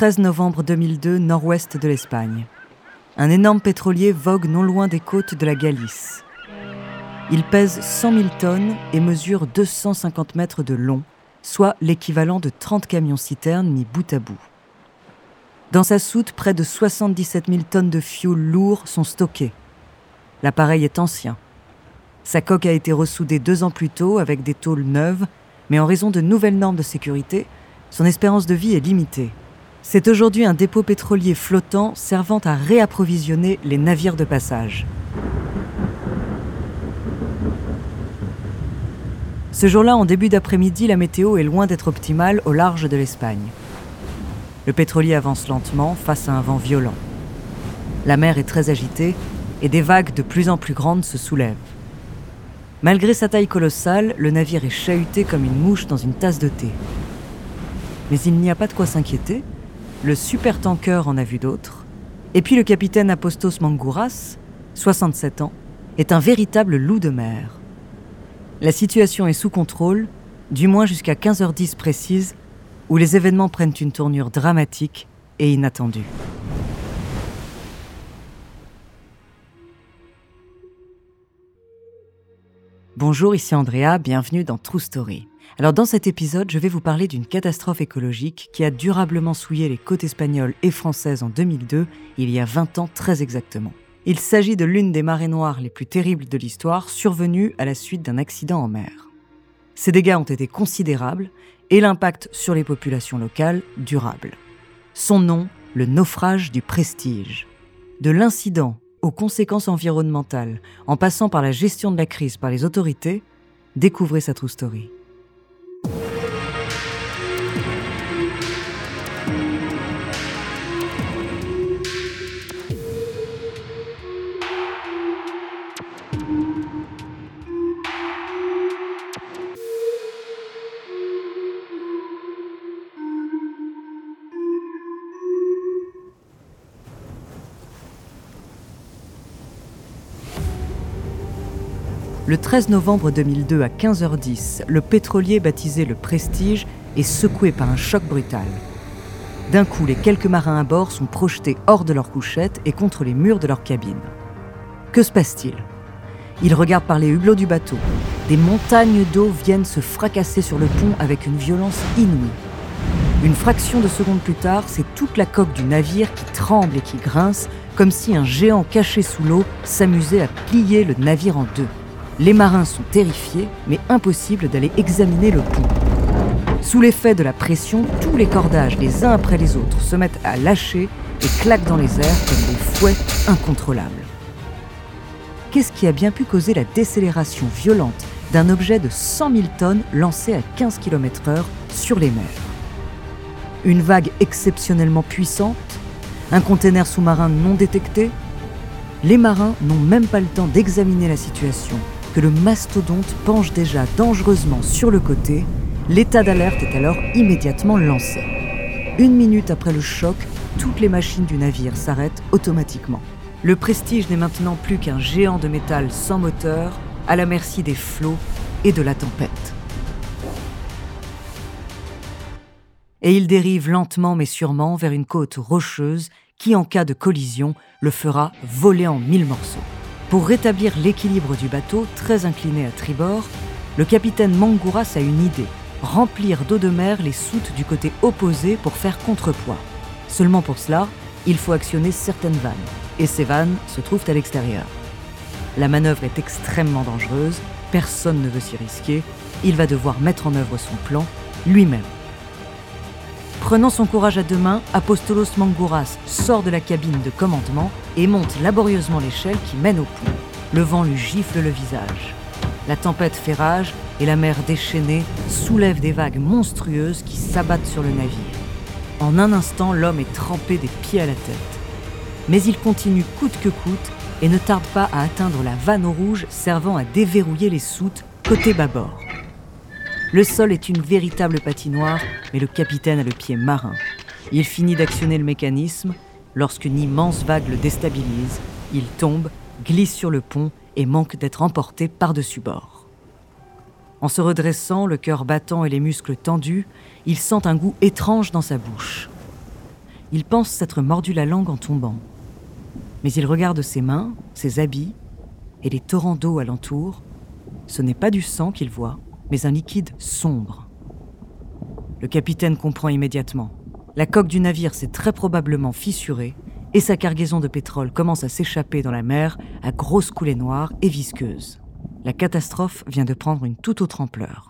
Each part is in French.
13 novembre 2002, nord-ouest de l'Espagne. Un énorme pétrolier vogue non loin des côtes de la Galice. Il pèse 100 000 tonnes et mesure 250 mètres de long, soit l'équivalent de 30 camions-citernes mis bout à bout. Dans sa soute, près de 77 000 tonnes de fioul lourd sont stockées. L'appareil est ancien. Sa coque a été ressoudée deux ans plus tôt avec des tôles neuves, mais en raison de nouvelles normes de sécurité, son espérance de vie est limitée. C'est aujourd'hui un dépôt pétrolier flottant servant à réapprovisionner les navires de passage. Ce jour-là, en début d'après-midi, la météo est loin d'être optimale au large de l'Espagne. Le pétrolier avance lentement face à un vent violent. La mer est très agitée et des vagues de plus en plus grandes se soulèvent. Malgré sa taille colossale, le navire est chahuté comme une mouche dans une tasse de thé. Mais il n'y a pas de quoi s'inquiéter. Le supertanker en a vu d'autres. Et puis le capitaine Apostos Mangouras, 67 ans, est un véritable loup de mer. La situation est sous contrôle, du moins jusqu'à 15h10 précise, où les événements prennent une tournure dramatique et inattendue. Bonjour, ici Andrea, bienvenue dans True Story. Alors dans cet épisode, je vais vous parler d'une catastrophe écologique qui a durablement souillé les côtes espagnoles et françaises en 2002, il y a 20 ans très exactement. Il s'agit de l'une des marées noires les plus terribles de l'histoire, survenue à la suite d'un accident en mer. Ces dégâts ont été considérables et l'impact sur les populations locales durable. Son nom, le naufrage du prestige. De l'incident aux conséquences environnementales, en passant par la gestion de la crise par les autorités, découvrez sa true story. Le 13 novembre 2002 à 15h10, le pétrolier baptisé le Prestige est secoué par un choc brutal. D'un coup, les quelques marins à bord sont projetés hors de leur couchette et contre les murs de leur cabine. Que se passe-t-il? Ils regardent par les hublots du bateau. Des montagnes d'eau viennent se fracasser sur le pont avec une violence inouïe. Une fraction de seconde plus tard, c'est toute la coque du navire qui tremble et qui grince, comme si un géant caché sous l'eau s'amusait à plier le navire en deux. Les marins sont terrifiés, mais impossible d'aller examiner le pont. Sous l'effet de la pression, tous les cordages, les uns après les autres, se mettent à lâcher et claquent dans les airs comme des fouets incontrôlables. Qu'est-ce qui a bien pu causer la décélération violente d'un objet de 100 000 tonnes lancé à 15 km/h sur les mers? Une vague exceptionnellement puissante? Un conteneur sous-marin non détecté? Les marins n'ont même pas le temps d'examiner la situation que le mastodonte penche déjà dangereusement sur le côté, l'état d'alerte est alors immédiatement lancé. Une minute après le choc, toutes les machines du navire s'arrêtent automatiquement. Le Prestige n'est maintenant plus qu'un géant de métal sans moteur, à la merci des flots et de la tempête. Et il dérive lentement mais sûrement vers une côte rocheuse qui, en cas de collision, le fera voler en mille morceaux. Pour rétablir l'équilibre du bateau, très incliné à tribord, le capitaine Mangouras a une idée remplir d'eau de mer les soutes du côté opposé pour faire contrepoids. Seulement pour cela, il faut actionner certaines vannes, et ces vannes se trouvent à l'extérieur. La manœuvre est extrêmement dangereuse, personne ne veut s'y risquer, il va devoir mettre en œuvre son plan lui-même. Prenant son courage à deux mains, Apostolos Mangouras sort de la cabine de commandement et monte laborieusement l'échelle qui mène au pont. Le vent lui gifle le visage. La tempête fait rage et la mer déchaînée soulève des vagues monstrueuses qui s'abattent sur le navire. En un instant, l'homme est trempé des pieds à la tête. Mais il continue coûte que coûte et ne tarde pas à atteindre la vanne rouge servant à déverrouiller les soutes côté bâbord. Le sol est une véritable patinoire, mais le capitaine a le pied marin. Il finit d'actionner le mécanisme lorsqu'une immense vague le déstabilise. Il tombe, glisse sur le pont et manque d'être emporté par-dessus bord. En se redressant, le cœur battant et les muscles tendus, il sent un goût étrange dans sa bouche. Il pense s'être mordu la langue en tombant. Mais il regarde ses mains, ses habits et les torrents d'eau alentour. Ce n'est pas du sang qu'il voit, mais un liquide sombre. Le capitaine comprend immédiatement. La coque du navire s'est très probablement fissurée et sa cargaison de pétrole commence à s'échapper dans la mer à grosses coulées noires et visqueuses. La catastrophe vient de prendre une toute autre ampleur.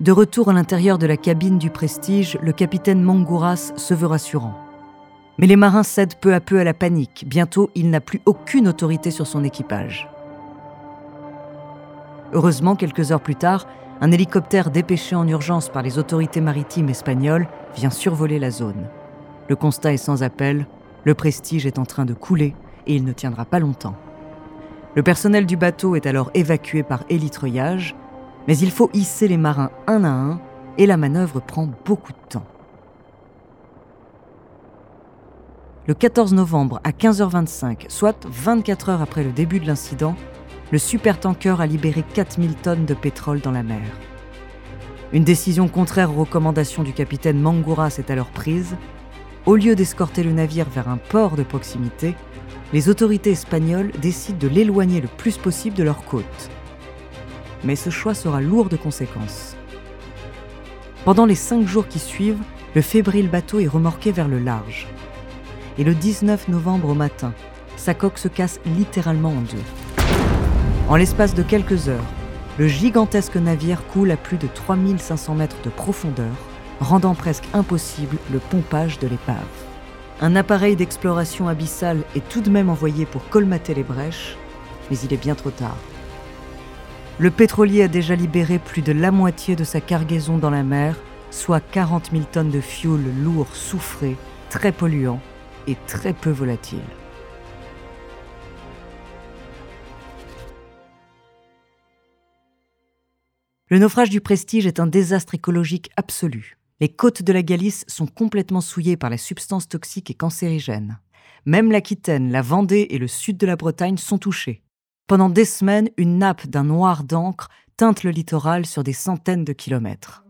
De retour à l'intérieur de la cabine du Prestige, le capitaine Mangouras se veut rassurant. Mais les marins cèdent peu à peu à la panique. Bientôt, il n'a plus aucune autorité sur son équipage. Heureusement, quelques heures plus tard, un hélicoptère dépêché en urgence par les autorités maritimes espagnoles vient survoler la zone. Le constat est sans appel, le Prestige est en train de couler et il ne tiendra pas longtemps. Le personnel du bateau est alors évacué par hélitreuillage mais il faut hisser les marins un à un et la manœuvre prend beaucoup de temps. Le 14 novembre à 15h25, soit 24 heures après le début de l'incident, le supertanker a libéré 4000 tonnes de pétrole dans la mer. Une décision contraire aux recommandations du capitaine Mangouras est alors prise. Au lieu d'escorter le navire vers un port de proximité, les autorités espagnoles décident de l'éloigner le plus possible de leur côte mais ce choix sera lourd de conséquences. Pendant les cinq jours qui suivent, le fébrile bateau est remorqué vers le large. Et le 19 novembre au matin, sa coque se casse littéralement en deux. En l'espace de quelques heures, le gigantesque navire coule à plus de 3500 mètres de profondeur, rendant presque impossible le pompage de l'épave. Un appareil d'exploration abyssale est tout de même envoyé pour colmater les brèches, mais il est bien trop tard. Le pétrolier a déjà libéré plus de la moitié de sa cargaison dans la mer, soit 40 000 tonnes de fioul lourd, soufré, très polluant et très peu volatile. Le naufrage du Prestige est un désastre écologique absolu. Les côtes de la Galice sont complètement souillées par la substance toxique et cancérigène. Même l'Aquitaine, la Vendée et le sud de la Bretagne sont touchés. Pendant des semaines, une nappe d'un noir d'encre teinte le littoral sur des centaines de kilomètres.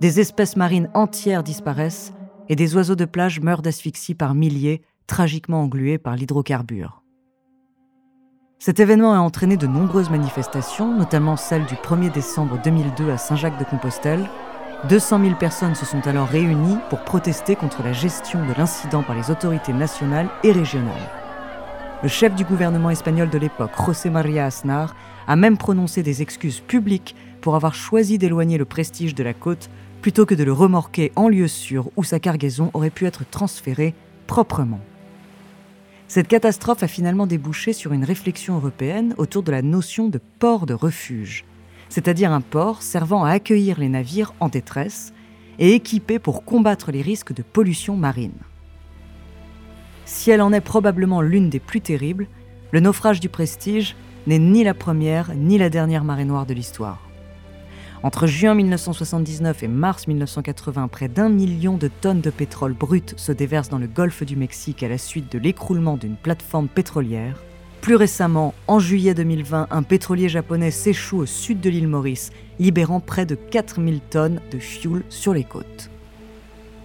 Des espèces marines entières disparaissent et des oiseaux de plage meurent d'asphyxie par milliers, tragiquement englués par l'hydrocarbure. Cet événement a entraîné de nombreuses manifestations, notamment celle du 1er décembre 2002 à Saint-Jacques-de-Compostelle. 200 000 personnes se sont alors réunies pour protester contre la gestion de l'incident par les autorités nationales et régionales. Le chef du gouvernement espagnol de l'époque, José María Aznar, a même prononcé des excuses publiques pour avoir choisi d'éloigner le prestige de la côte plutôt que de le remorquer en lieu sûr où sa cargaison aurait pu être transférée proprement. Cette catastrophe a finalement débouché sur une réflexion européenne autour de la notion de port de refuge, c'est-à-dire un port servant à accueillir les navires en détresse et équipé pour combattre les risques de pollution marine. Si elle en est probablement l'une des plus terribles, le naufrage du Prestige n'est ni la première ni la dernière marée noire de l'histoire. Entre juin 1979 et mars 1980, près d'un million de tonnes de pétrole brut se déversent dans le golfe du Mexique à la suite de l'écroulement d'une plateforme pétrolière. Plus récemment, en juillet 2020, un pétrolier japonais s'échoue au sud de l'île Maurice, libérant près de 4000 tonnes de fuel sur les côtes.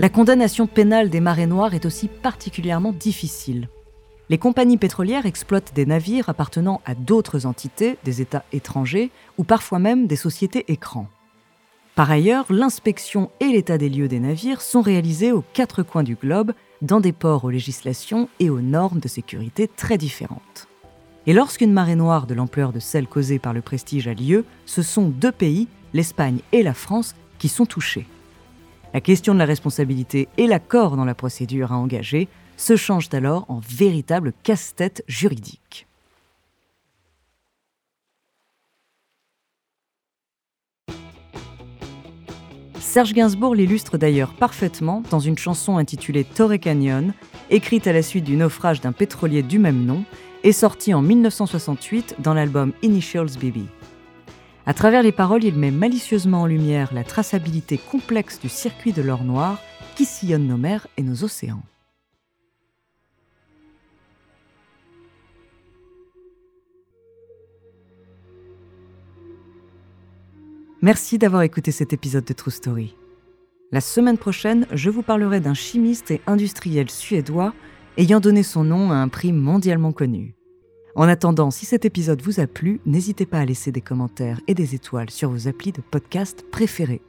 La condamnation pénale des marées noires est aussi particulièrement difficile. Les compagnies pétrolières exploitent des navires appartenant à d'autres entités, des États étrangers ou parfois même des sociétés écrans. Par ailleurs, l'inspection et l'état des lieux des navires sont réalisés aux quatre coins du globe, dans des ports aux législations et aux normes de sécurité très différentes. Et lorsqu'une marée noire de l'ampleur de celle causée par le prestige a lieu, ce sont deux pays, l'Espagne et la France, qui sont touchés. La question de la responsabilité et l'accord dans la procédure à engager se changent alors en véritable casse-tête juridique. Serge Gainsbourg l'illustre d'ailleurs parfaitement dans une chanson intitulée Torre Canyon, écrite à la suite du naufrage d'un pétrolier du même nom et sortie en 1968 dans l'album Initials Baby. À travers les paroles, il met malicieusement en lumière la traçabilité complexe du circuit de l'or noir qui sillonne nos mers et nos océans. Merci d'avoir écouté cet épisode de True Story. La semaine prochaine, je vous parlerai d'un chimiste et industriel suédois ayant donné son nom à un prix mondialement connu. En attendant, si cet épisode vous a plu, n'hésitez pas à laisser des commentaires et des étoiles sur vos applis de podcast préférés.